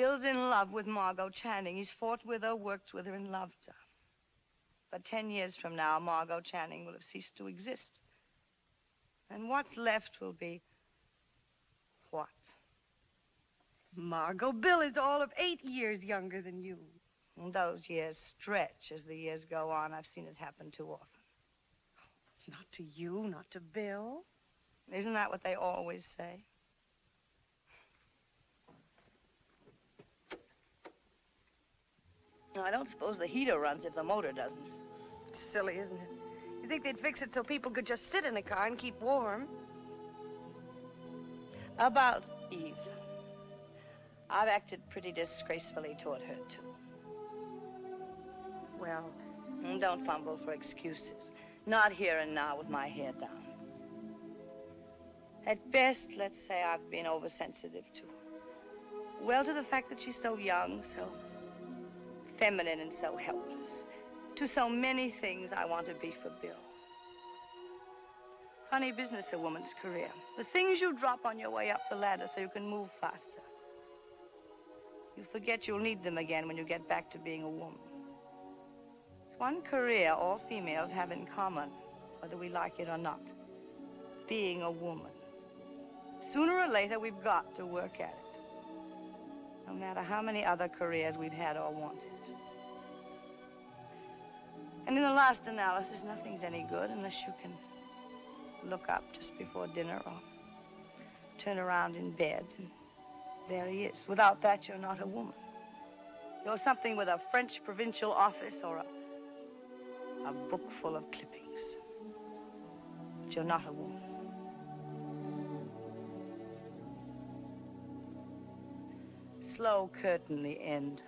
Bill's in love with Margo Channing. He's fought with her, worked with her, and loved her. But ten years from now, Margo Channing will have ceased to exist. And what's left will be what? Margo, Bill is all of eight years younger than you. And those years stretch as the years go on. I've seen it happen too often. Not to you, not to Bill. Isn't that what they always say? No, I don't suppose the heater runs if the motor doesn't. It's silly, isn't it? You think they'd fix it so people could just sit in a car and keep warm? About Eve. I've acted pretty disgracefully toward her, too. Well, mm, don't fumble for excuses. Not here and now with my hair down. At best, let's say I've been oversensitive to her. Well, to the fact that she's so young, so feminine, and so helpless. To so many things I want to be for Bill. Funny business, a woman's career. The things you drop on your way up the ladder so you can move faster. You forget you'll need them again when you get back to being a woman. It's one career all females have in common, whether we like it or not. Being a woman. Sooner or later, we've got to work at it. No matter how many other careers we've had or wanted. And in the last analysis, nothing's any good unless you can look up just before dinner or turn around in bed and there he is. Without that, you're not a woman. You're something with a French provincial office or a, a book full of clippings. But you're not a woman. Slow curtain, the end.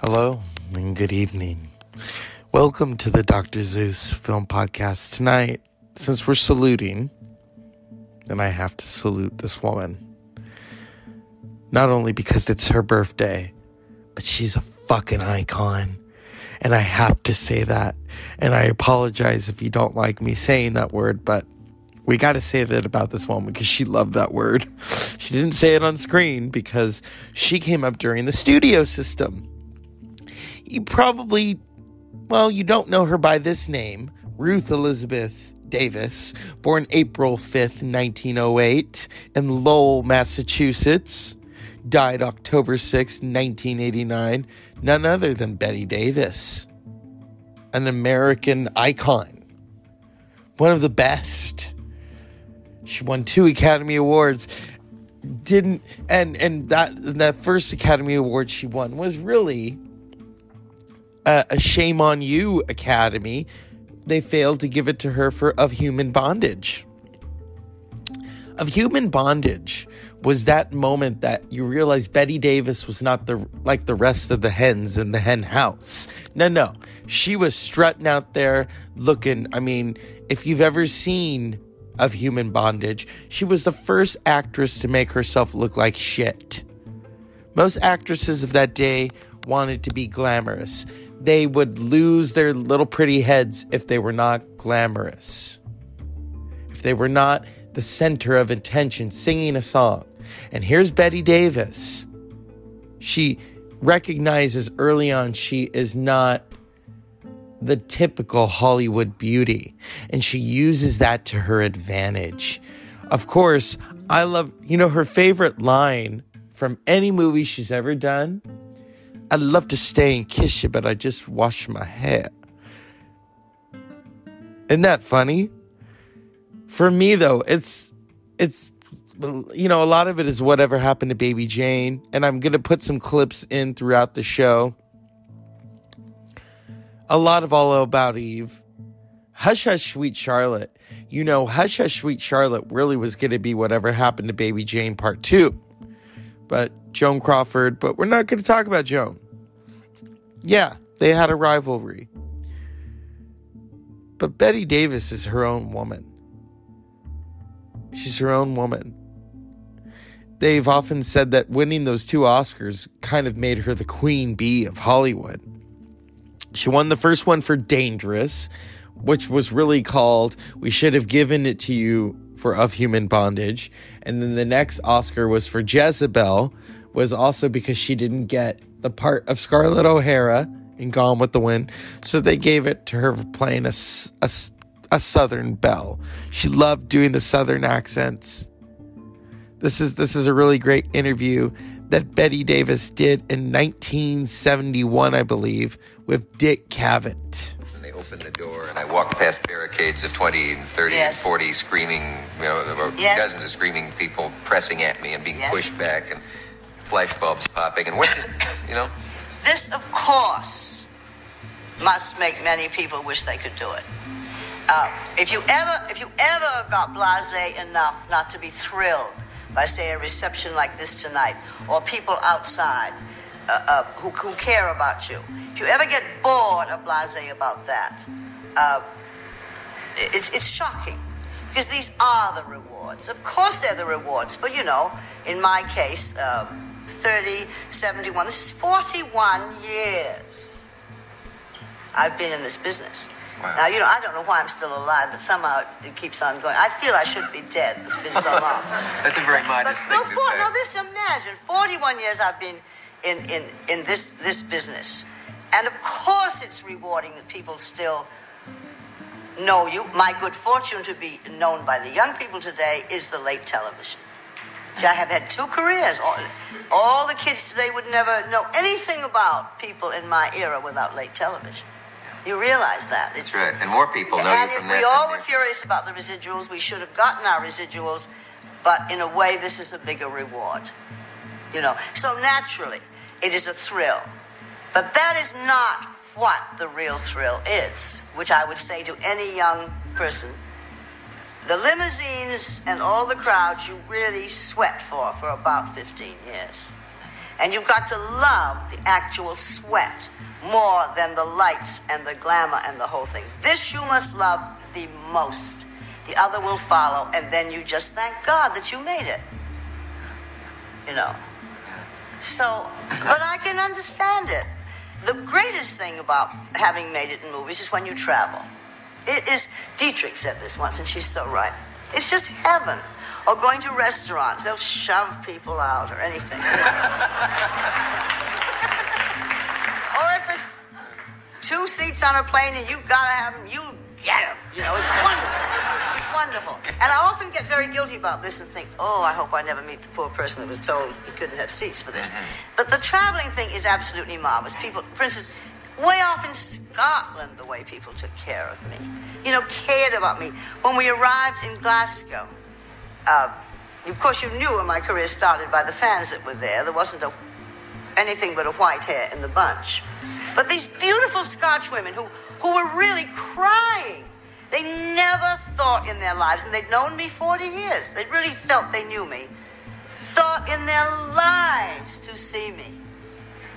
Hello and good evening. Welcome to the Dr. Zeus Film Podcast. Tonight, since we're saluting, then I have to salute this woman. Not only because it's her birthday, but she's a fucking icon. And I have to say that. And I apologize if you don't like me saying that word, but we got to say that about this woman because she loved that word. She didn't say it on screen because she came up during the studio system. You probably, well, you don't know her by this name, Ruth Elizabeth Davis, born April 5th, 1908, in Lowell, Massachusetts, died October 6th, 1989, none other than Bette Davis, an American icon, one of the best. She won two Academy Awards. Didn't and and that that first Academy Award she won was really a, a shame on you Academy. They failed to give it to her for of human bondage. Of human bondage was that moment that you realized Bette Davis was not the like the rest of the hens in the hen house. No, no. She was strutting out there looking, I mean, if you've ever seen of human bondage, she was the first actress to make herself look like shit. Most actresses of that day wanted to be glamorous. They would lose their little pretty heads if they were not glamorous. If they were not the center of attention singing a song. And here's Bette Davis. She recognizes early on she is not the typical Hollywood beauty, and she uses that to her advantage. Of course, I love, you know, her favorite line from any movie she's ever done. I'd love to stay and kiss you, but I just washed my hair. Isn't that funny? For me, though, it's, it's, you know, a lot of it is whatever happened to Baby Jane, and I'm going to put some clips in throughout the show a lot of All About Eve. Hush Hush Sweet Charlotte. You know, Hush Hush Sweet Charlotte really was going to be whatever happened to Baby Jane Part 2. But Joan Crawford, but we're not going to talk about Joan. Yeah, they had a rivalry. But Bette Davis is her own woman. She's her own woman. They've often said that winning those two Oscars kind of made her the queen bee of Hollywood. She won the first one for Dangerous, which was really called We Should Have Given It to You for Of Human Bondage. And then the next Oscar was for Jezebel, was also because she didn't get the part of Scarlett O'Hara in Gone with the Wind. So they gave it to her for playing a, a, a Southern belle. She loved doing the Southern accents. This is this is a really great interview that Bette Davis did in 1971, I believe, with Dick Cavett. And they opened the door, and I walked past barricades of 20 and 30 Yes. and 40 screaming, you know, Yes. dozens of screaming people pressing at me and being Yes. pushed back and flash bulbs popping. And what's it, you know? This, of course, must make many people wish they could do it. Uh, if you ever, if you ever got blasé enough not to be thrilled by, say, a reception like this tonight, or people outside uh, uh, who, who care about you, if you ever get bored or blasé about that, uh, it's, it's shocking because these are the rewards. Of course, they're the rewards, but you know, in my case, uh, 30, 71, this is 41 years I've been in this business. Wow. Now, you know, I don't know why I'm still alive, but somehow it keeps on going. I feel I should be dead. It's been so long. That's a very But modest thing to for, say. no, this imagine. Forty-one years I've been in, in, in this this business, and of course it's rewarding that people still know you. My good fortune to be known by the young people today is the late television. See, I have had two careers. All, all the kids today would never know anything about people in my era without late television. You realize that? It's, That's right. And more people know and from we that. all than were furious about the residuals. We should have gotten our residuals, but in a way, this is a bigger reward. You know, so naturally, it is a thrill. But that is not what the real thrill is, which I would say to any young person. The limousines and all the crowds you really sweat for for about 15 years. And you've got to love the actual sweat more than the lights and the glamour and the whole thing. This you must love the most. The other will follow, and then you just thank God that you made it. You know. So, but I can understand it. The greatest thing about having made it in movies is when you travel. It is, Dietrich said this once, and she's so right. It's just heaven. Or going to restaurants, they'll shove people out or anything. or if there's two seats on a plane and you gotta have them, you get them. You know, it's wonderful. It's wonderful. And I often get very guilty about this and think, oh, I hope I never meet the poor person that was told he couldn't have seats for this. But the traveling thing is absolutely marvelous. People, for instance, way off in Scotland, the way people took care of me, you know, cared about me. When we arrived in Glasgow, uh, of course, you knew when my career started by the fans that were there. There wasn't a, anything but a white hair in the bunch. But these beautiful Scotch women who, who were really crying, they never thought in their lives, and they'd known me 40 years, they really felt they knew me, thought in their lives to see me.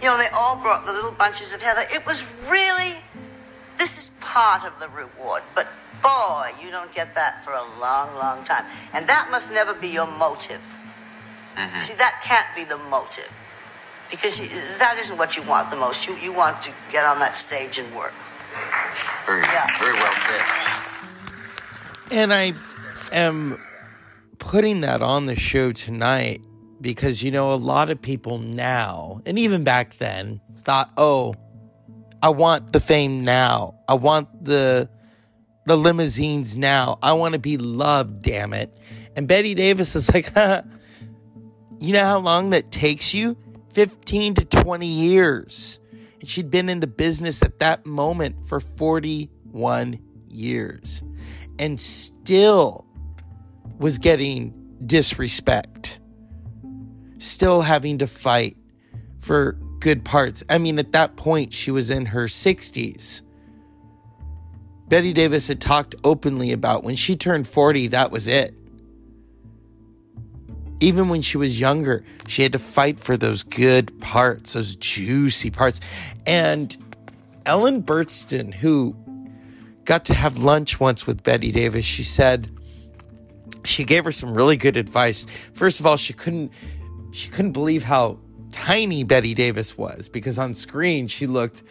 You know, they all brought the little bunches of heather. It was really, this is part of the reward. But boy, you don't get that for a long, long time. And that must never be your motive. Mm-hmm. See, that can't be the motive. Because that isn't what you want the most. You, you want to get on that stage and work. Very, Yeah. very well said. And I am putting that on the show tonight because, you know, a lot of people now, and even back then, thought, oh, I want the fame now. I want the the limousines now. I want to be loved, damn it. And Bette Davis is like, you know how long that takes you? 15 to 20 years. And she'd been in the business at that moment for 41 years and still was getting disrespect, still having to fight for good parts. I mean, at that point, she was in her 60s. Bette Davis had talked openly about when she turned 40, that was it. Even when she was younger, she had to fight for those good parts, those juicy parts. And Ellen Burstyn, who got to have lunch once with Bette Davis, she said she gave her some really good advice. First of all, she couldn't she couldn't believe how tiny Bette Davis was because on screen she looked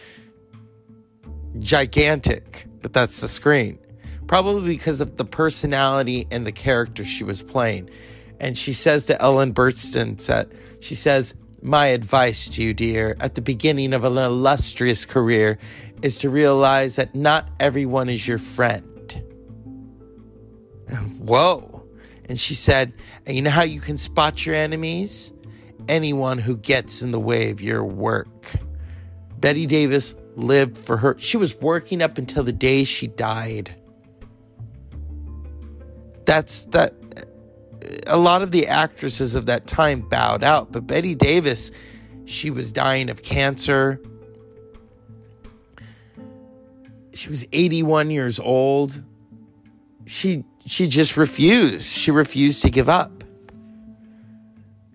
gigantic. but that's the screen. Probably because of the personality and the character she was playing. And she says to Ellen Burstyn, she says, My advice to you, dear, at the beginning of an illustrious career is to realize that not everyone is your friend. Whoa. And she said, And you know how you can spot your enemies? Anyone who gets in the way of your work. Bette Davis lived for her. She was working up until the day she died. That's that. A lot of the actresses of that time bowed out, but Bette Davis, she was dying of cancer. She was 81 years old. She she just refused. She refused to give up.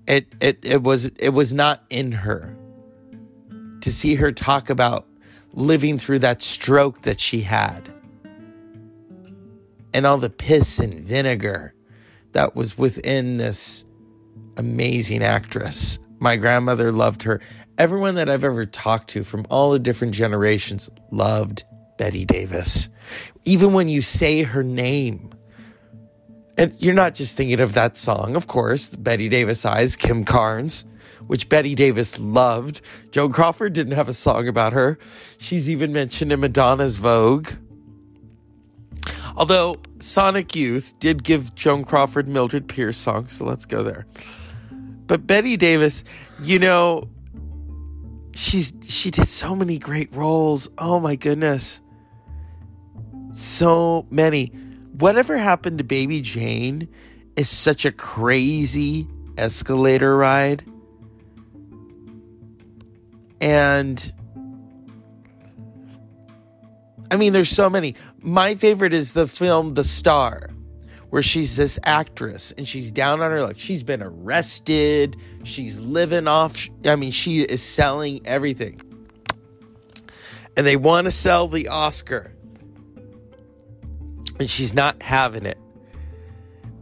It it it was it was not in her to see her talk about living through that stroke that she had and all the piss and vinegar that was within this amazing actress. My grandmother loved her. Everyone that I've ever talked to from all the different generations loved Bette Davis. Even when you say her name, and you're not just thinking of that song, of course, Bette Davis Eyes, Kim Carnes, which Bette Davis loved. Joan Crawford didn't have a song about her. She's even mentioned in Madonna's Vogue. Although Sonic Youth did give Joan Crawford Mildred Pierce song, so let's go there. But Bette Davis, you know, she's she did so many great roles. Oh my goodness. So many. Whatever happened to Baby Jane is such a crazy escalator ride. And I mean, there's so many. My favorite is the film The Star, where she's this actress and she's down on her luck. She's been arrested. She's living off. I mean, she is selling everything. And they want to sell the Oscar. And she's not having it.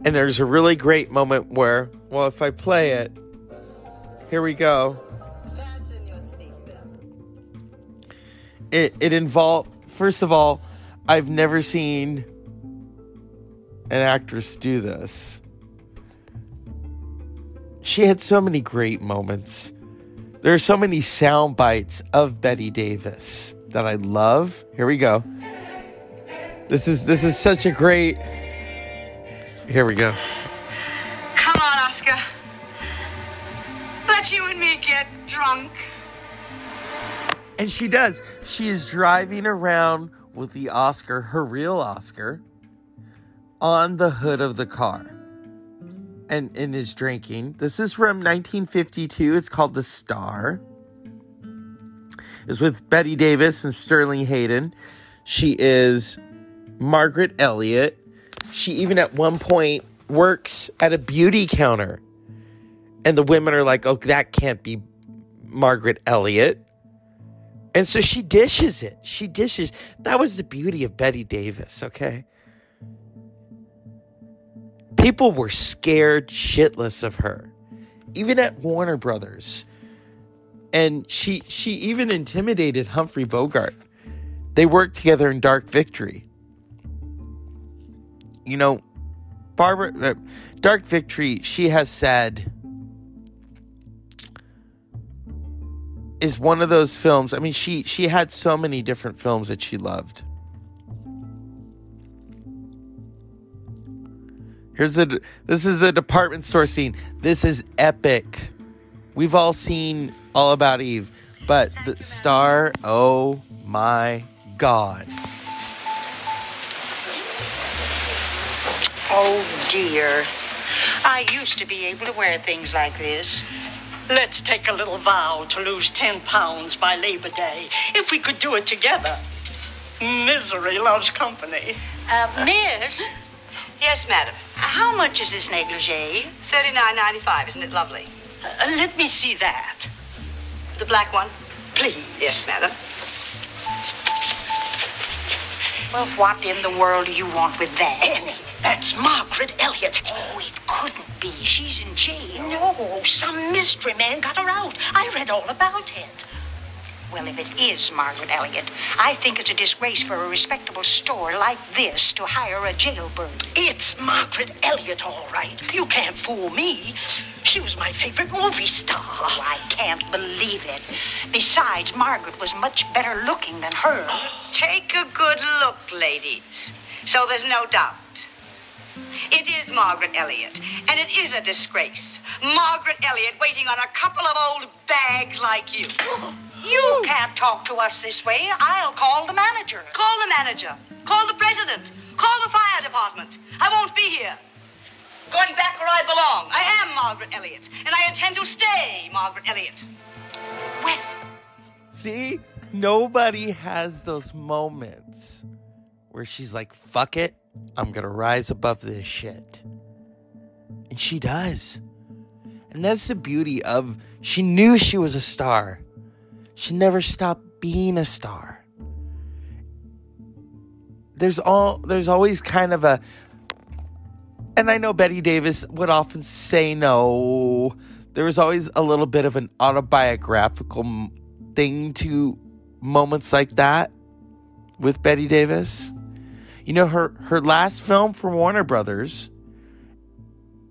And there's a really great moment where, well, if I play it, here we go. It it involved first of all, I've never seen an actress do this. She had so many great moments. There are so many sound bites of Bette Davis that I love. Here we go. This is this is such a great Here we go. Come on, Oscar. Let you and me get drunk. And she does. She is driving around with the Oscar, her real Oscar, on the hood of the car. And, and is drinking. This is from 1952. It's called The Star. It's with Bette Davis and Sterling Hayden. She is Margaret Elliot. She even at one point works at a beauty counter. And the women are like, oh, that can't be Margaret Elliot. And so she dishes it. She dishes. That was the beauty of Bette Davis, okay? People were scared shitless of her, even at Warner Brothers. And she she even intimidated Humphrey Bogart. They worked together in Dark Victory. You know, Barbara uh, Dark Victory, she has said is one of those films. I mean, she she had so many different films that she loved. Here's the this is the department store scene. This is epic. We've all seen All About Eve, but the star, oh my god. Oh dear. I used to be able to wear things like this. Let's take a little vow to lose 10 pounds by Labor Day. If we could do it together. Misery loves company. Uh, miss, Yes, madam. how much is this negligee? Thirty-nine ninety-five. Isn't it lovely? Uh, let me see that. The black one. Please. Yes, madam. Well, what in the world do you want with that? Annie, that's Margaret Elliot. Oh, it couldn't be. She's in jail. No, some mystery man got her out. I read all about it. Well, if it is Margaret Elliot, I think it's a disgrace for a respectable store like this to hire a jailbird. It's Margaret Elliot, all right. You can't fool me. She was my favorite movie star. Oh, I can't believe it. Besides, Margaret was much better looking than her. Take a good look, ladies. So there's no doubt. It is Margaret Elliot, and it is a disgrace. Margaret Elliot waiting on a couple of old bags like you. You can't talk to us this way. I'll call the manager. Call the manager. Call the president. Call the fire department. I won't be here. Going back where I belong. I am Margaret Elliot, and I intend to stay Margaret Elliot. Well, See? Nobody has those moments where she's like, fuck it, I'm gonna rise above this shit. And she does. And that's the beauty of she knew she was a star. She never stopped being a star. There's all there's always kind of a and I know Bette Davis would often say no. There was always a little bit of an autobiographical thing to moments like that with Bette Davis. You know her her last film for Warner Brothers.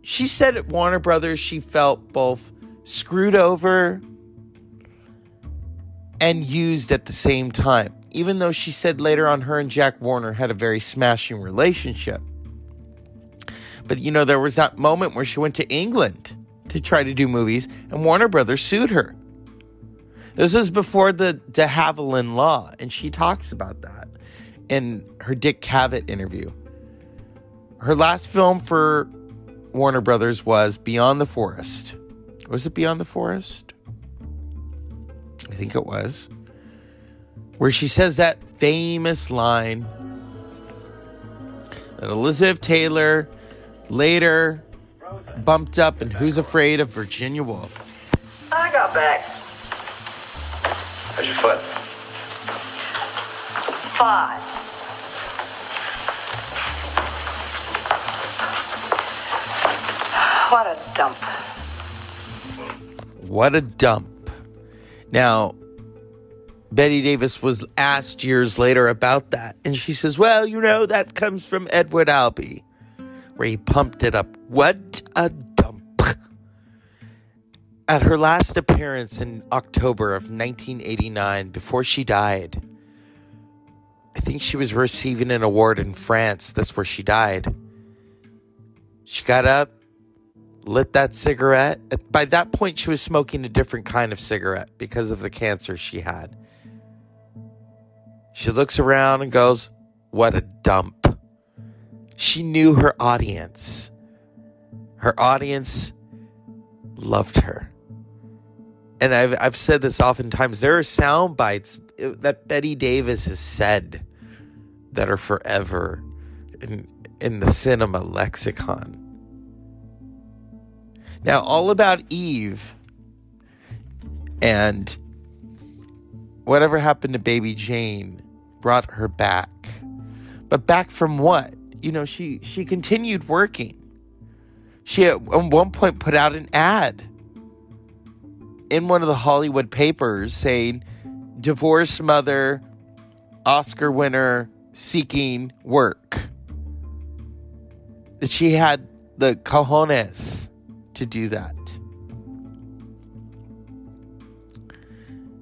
She said at Warner Brothers she felt both screwed over and used at the same time. Even though she said later on her and Jack Warner had a very smashing relationship. But you know there was that moment where she went to England to try to do movies and Warner Brothers sued her. This was before the de Havilland law, and she talks about that in her Dick Cavett interview. Her last film for Warner Brothers was Beyond the Forest. Was it Beyond the Forest? I think it was. Where she says that famous line that Elizabeth Taylor later bumped up in Who's Afraid of Virginia Woolf. I got back. How's your foot? Five. What a dump. What a dump. Now, Bette Davis was asked years later about that, and she says, Well, you know, that comes from Edward Albee, where he pumped it up. What a dump. At her last appearance in October of 1989, before she died, I think she was receiving an award in France. That's where she died. She got up, lit that cigarette. By that point, she was smoking a different kind of cigarette because of the cancer she had. She looks around and goes, What a dump. She knew her audience. Her audience loved her. And I've, I've said this oftentimes there are sound bites uh, that Bette Davis has said that are forever in, in the cinema lexicon. Now, all about Eve and whatever happened to baby Jane brought her back. But back from what? You know, she she continued working. She at one point put out an ad in one of the Hollywood papers saying divorced mother, Oscar winner seeking work. That she had the cojones to do that.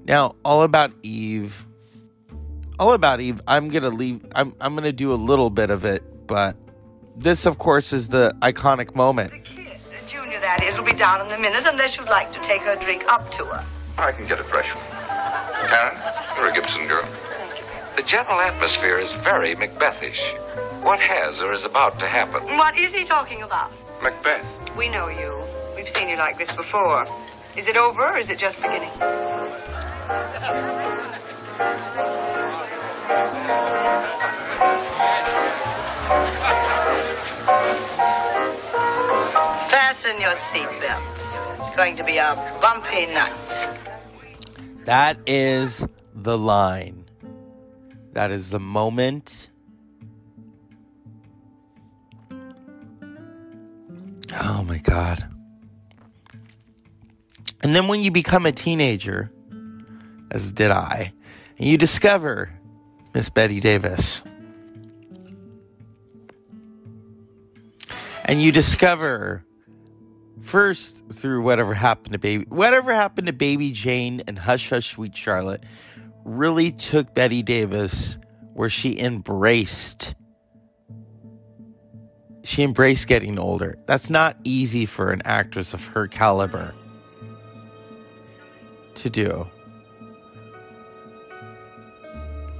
Now, all about Eve. All about Eve. I'm gonna leave. I'm I'm gonna do a little bit of it, but this, of course, is the iconic moment. The kid, the junior that is, will be down in a minute unless you'd like to take her drink up to her. I can get a fresh one. Karen, you're a Gibson girl. Thank you. The general atmosphere is very Macbethish. What has or is about to happen? What is he talking about? Macbeth. We know you. We've seen you like this before. Is it over or is it just beginning? Fasten your seatbelts. It's going to be a bumpy night. That is the line. That is the moment. Oh my God. And then when you become a teenager, as did I. And you discover Miss Bette Davis. And you discover first through whatever happened to baby whatever happened to baby Jane and Hush Hush Sweet Charlotte really took Bette Davis where she embraced she embraced getting older. That's not easy for an actress of her caliber to do.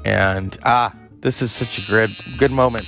And ah, this is such a good good moment.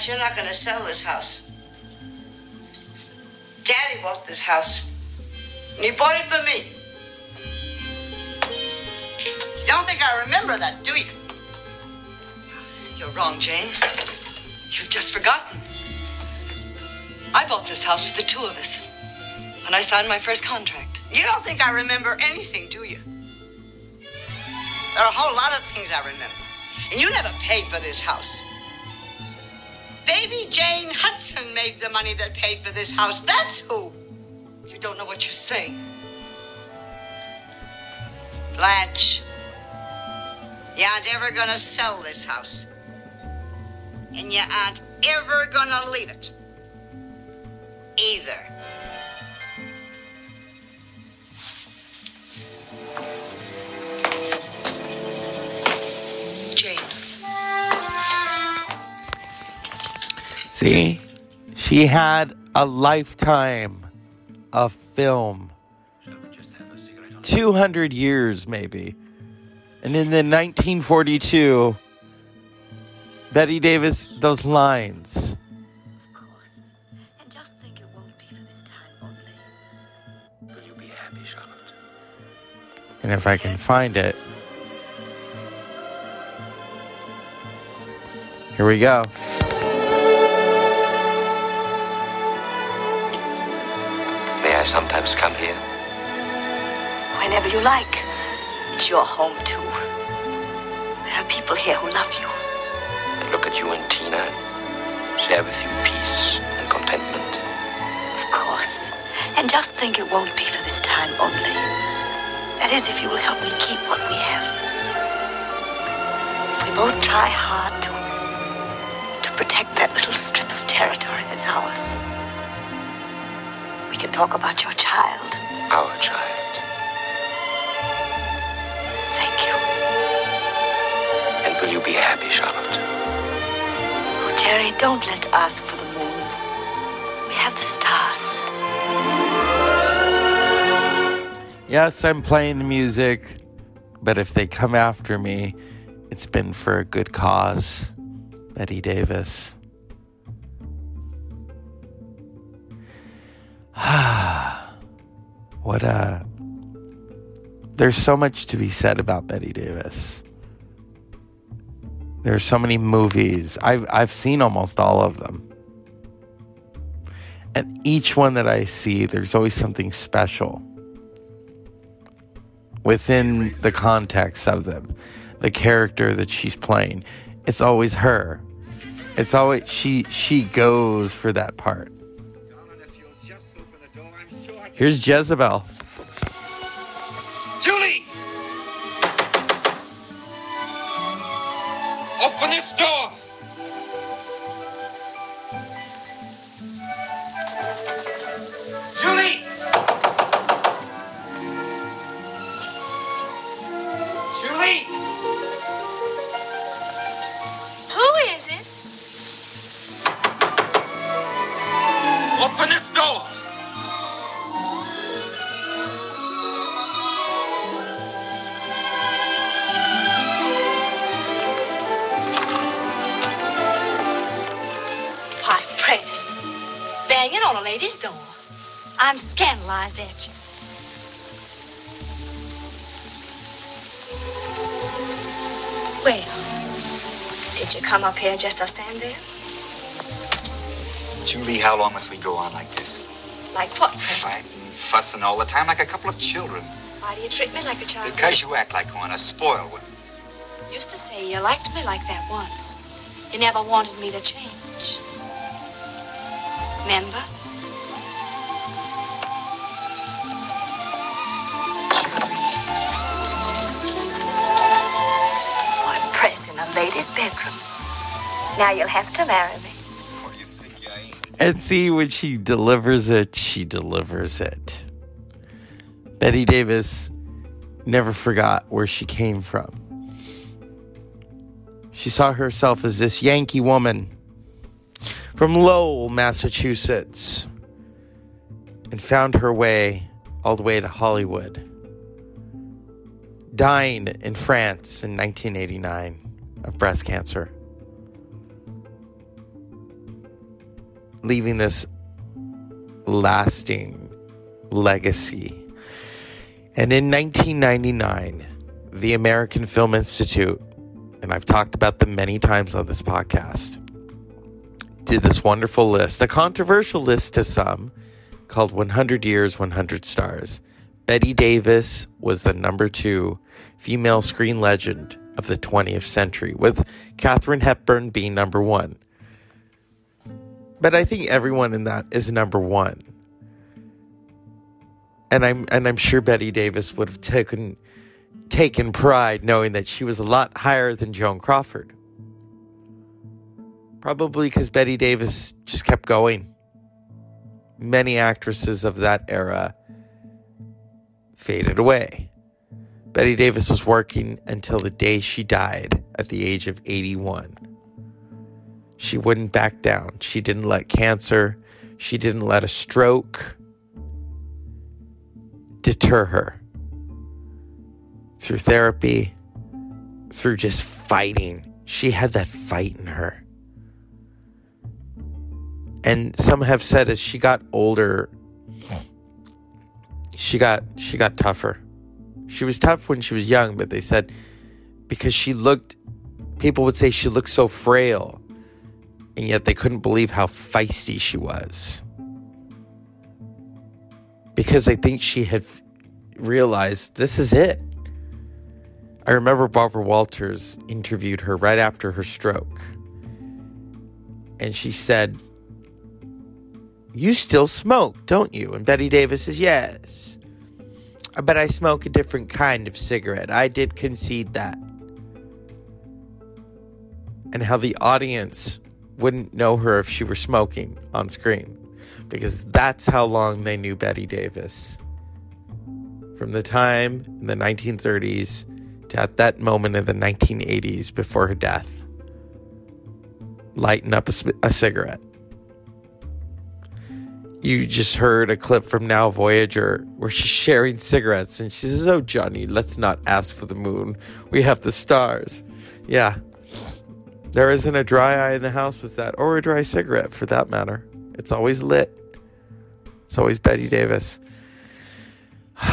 Blanche, you're not going to sell this house. Daddy bought this house. And he bought it for me. You don't think I remember that, do you? You're wrong, Jane. You've just forgotten. I bought this house for the two of us. When I signed my first contract. You don't think I remember anything, do you? There are a whole lot of things I remember. And you never paid for this house. Baby Jane Hudson made the money that paid for this house. That's who. You don't know what you're saying. Blanche, you aren't ever gonna sell this house. And you aren't ever gonna leave it. Either. See, she had a lifetime of film. 200 years, maybe. And in the 1942, Bette Davis, those lines. Of course. And just think it won't be for this time only. Will you be happy, Charlotte? And if I can find it. Here we go. Sometimes come here? Whenever you like. It's your home, too. There are people here who love you. And look at you and Tina share with you peace and contentment. Of course. And just think it won't be for this time only. That is, if you will help me keep what we have. If we both try hard to to protect that little strip of territory that's ours. We can talk about your child. Our child. Thank you. And will you be happy, Charlotte? Oh, Jerry, don't let's ask for the moon. We have the stars. Yes, I'm playing the music, but if they come after me, it's been for a good cause. Bette Davis. what a. There's so much to be said about Bette Davis. There's so many movies. I've I've seen almost all of them. And each one that I see, there's always something special within the context of them. The character that she's playing. It's always her. It's always she she goes for that part. Here's Jezebel. Julie! Open this door! Scandalized at you. Well, did you come up here just to stand there? Julie, how long must we go on like this? Like what, Chris? Fighting, fussing all the time like a couple of children. Why do you treat me like a child? Because you act like one, a spoiled one. You used to say you liked me like that once. You never wanted me to change. Remember? Lady's bedroom. Now you'll have to marry me. And see, when she delivers it, she delivers it. Bette Davis never forgot where she came from. She saw herself as this Yankee woman from Lowell, Massachusetts, and found her way all the way to Hollywood. Dying in France in 1989 of breast cancer. leaving this lasting legacy. And in 1999, the American Film Institute, and I've talked about them many times on this podcast, did this wonderful list, a controversial list to some, called 100 Years, 100 Stars. Bette Davis was the number two female screen legend of the 20th century, with Katharine Hepburn being number one. But I think everyone in that is number one. And I'm and I'm sure Bette Davis would have taken taken pride knowing that she was a lot higher than Joan Crawford. Probably because Bette Davis just kept going. Many actresses of that era faded away. Bette Davis was working until the day she died at the age of 81. She wouldn't back down. She didn't let cancer, she didn't let a stroke deter her. Through therapy, through just fighting, she had that fight in her. And some have said as she got older, she got she got tougher. She was tough when she was young, but they said because she looked people would say she looked so frail and yet they couldn't believe how feisty she was. Because I think she had realized this is it. I remember Barbara Walters interviewed her right after her stroke. And she said, You still smoke, don't you? And Bette Davis says, Yes. But I smoke a different kind of cigarette. I did concede that. And how the audience wouldn't know her if she were smoking on screen because that's how long they knew Bette Davis. From the time in the 1930s to at that moment in the 1980s before her death, lighten up a, a cigarette. You just heard a clip from Now Voyager where she's sharing cigarettes and she says, Oh, Johnny, let's not ask for the moon. We have the stars. Yeah, there isn't a dry eye in the house with that, or a dry cigarette for that matter. It's always lit. It's always Bette Davis.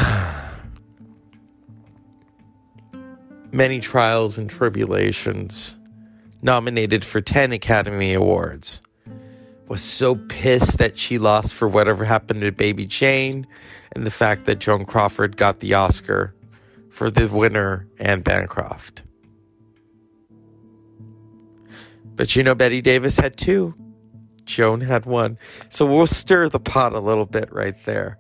Many trials and tribulations. Nominated for 10 Academy Awards. Was so pissed that she lost for whatever happened to Baby Jane and the fact that Joan Crawford got the Oscar for the winner, Anne Bancroft. But you know, Bette Davis had two. Joan had one. So we'll stir the pot a little bit right there.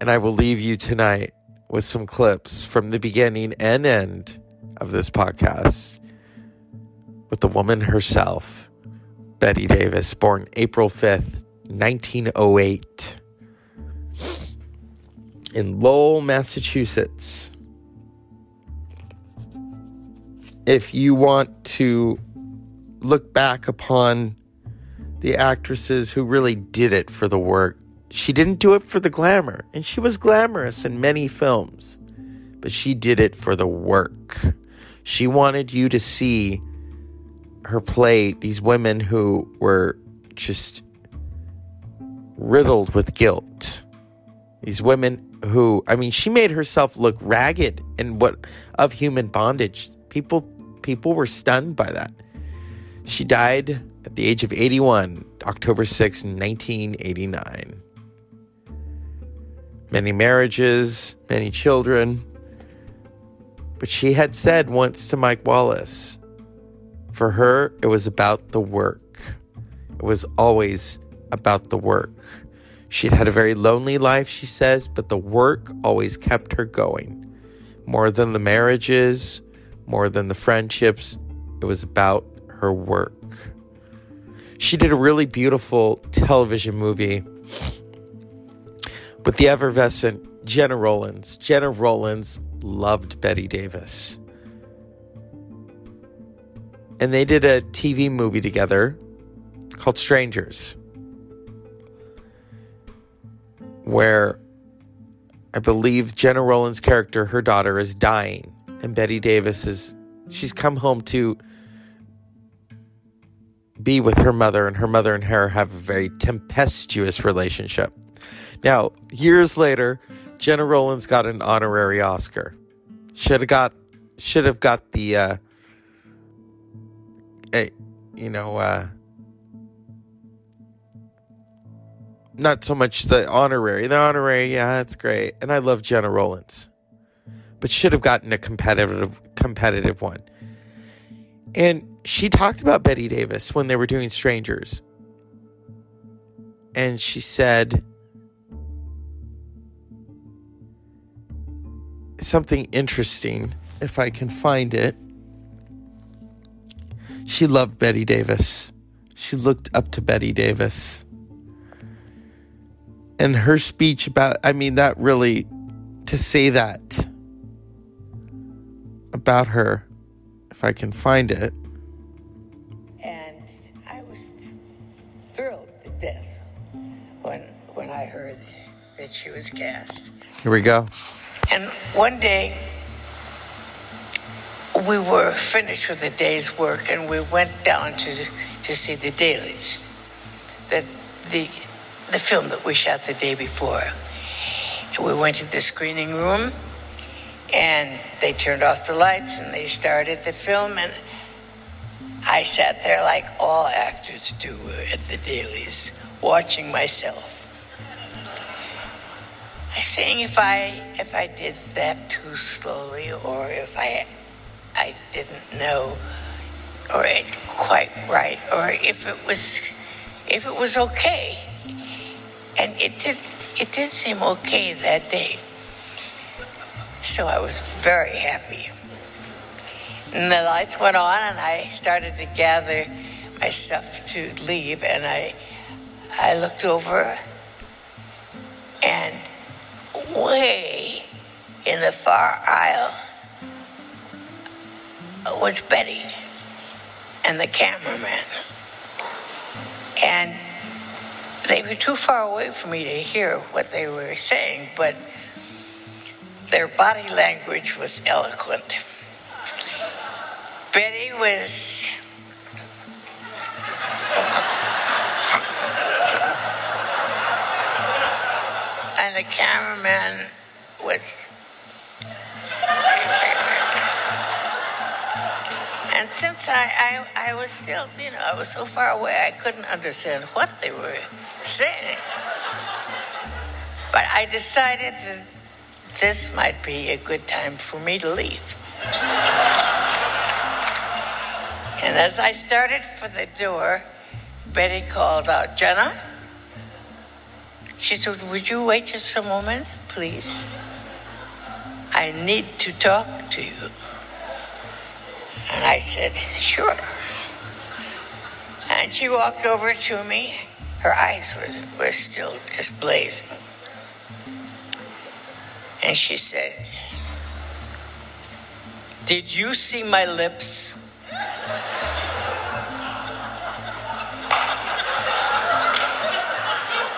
And I will leave you tonight with some clips from the beginning and end of this podcast with the woman herself, Bette Davis, born April 5th, 1908, in Lowell, Massachusetts. If you want to look back upon the actresses who really did it for the work. She didn't do it for the glamour, and she was glamorous in many films, but she did it for the work. She wanted you to see her play these women who were just riddled with guilt. These women who, I mean, she made herself look ragged and what of human bondage. People people were stunned by that. She died at the age of 81, October 6, 1989. Many marriages, many children. But she had said once to Mike Wallace, for her, it was about the work. It was always about the work. She'd had a very lonely life, she says, but the work always kept her going. More than the marriages, more than the friendships, it was about her work. She did a really beautiful television movie with the effervescent Gena Rowlands. Gena Rowlands loved Bette Davis. And they did a TV movie together called Strangers, where I believe Gena Rowlands' character, her daughter, is dying, and Bette Davis is she's come home to be with her mother, and her mother and her have a very tempestuous relationship. Now, years later, Gena Rowlands got an honorary Oscar. Should have got should have got the uh, a, you know uh, not so much the honorary. The honorary, yeah, that's great, and I love Gena Rowlands, but should have gotten a competitive competitive one. And she talked about Bette Davis when they were doing Strangers, and she said something interesting if I can find it. She loved Bette Davis. She looked up to Bette Davis. And her speech about, I mean, that really, to say that about her, if I can find it. And I was thrilled to death when, when I heard that she was cast. Here we go. And one day, we were finished with the day's work and we went down to, to see the dailies, the, the, the film that we shot the day before. And we went to the screening room and they turned off the lights and they started the film and I sat there like all actors do at the dailies, watching myself. I saying if I if I did that too slowly or if I I didn't know or it quite right or if it was if it was okay. And it did it did seem okay that day. So I was very happy. And the lights went on and I started to gather my stuff to leave and I I looked over and way in the far aisle was Bette and the cameraman. And they were too far away for me to hear what they were saying, but their body language was eloquent. Bette was and the cameraman was and since I, I, I was still you know I was so far away I couldn't understand what they were saying but I decided that this might be a good time for me to leave and as I started for the door Bette called out Gena? she said, Would you wait just a moment, please? I need to talk to you. And I said, Sure. And she walked over to me. Her eyes were, were still just blazing. And she said, Did you see my lips?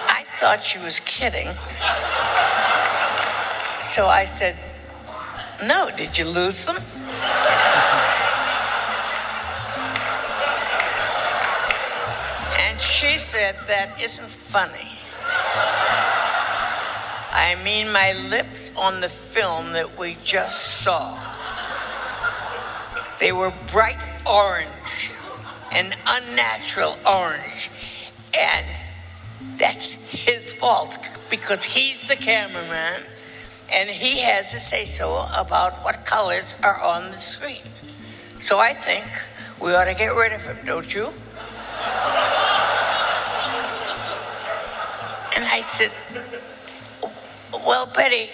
I thought she was kidding. So I said, No, did you lose them? She said, That isn't funny. I mean my lips on the film that we just saw. They were bright orange, an unnatural orange. And that's his fault because he's the cameraman and he has to say so about what colors are on the screen. So I think we ought to get rid of him, don't you? And I said, Well, Bette,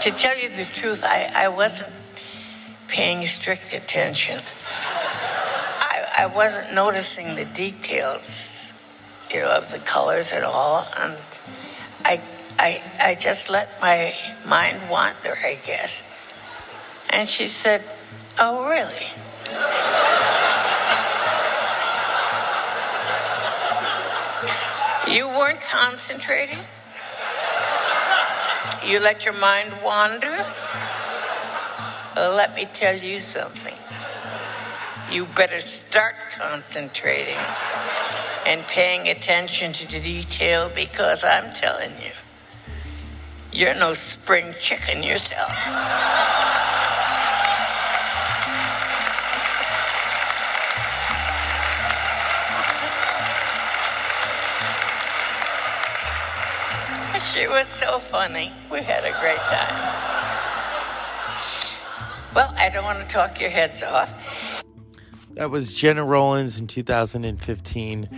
to tell you the truth, I, I wasn't paying strict attention. I, I wasn't noticing the details, you know, of the colors at all. And I, I, I just let my mind wander, I guess. And she said, Oh, really? You weren't concentrating? You let your mind wander? Well, let me tell you something. You better start concentrating and paying attention to the detail because I'm telling you, you're no spring chicken yourself. She was so funny. We had a great time. Well, I don't want to talk your heads off. That was Gena Rowlands in 2015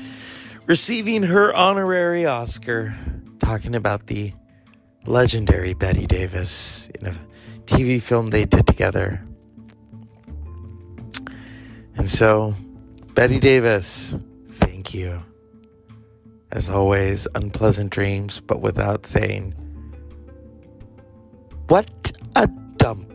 receiving her honorary Oscar, talking about the legendary Bette Davis in a TV film they did together. And so, Bette Davis, thank you. As always, unpleasant dreams, but without saying, What a dump.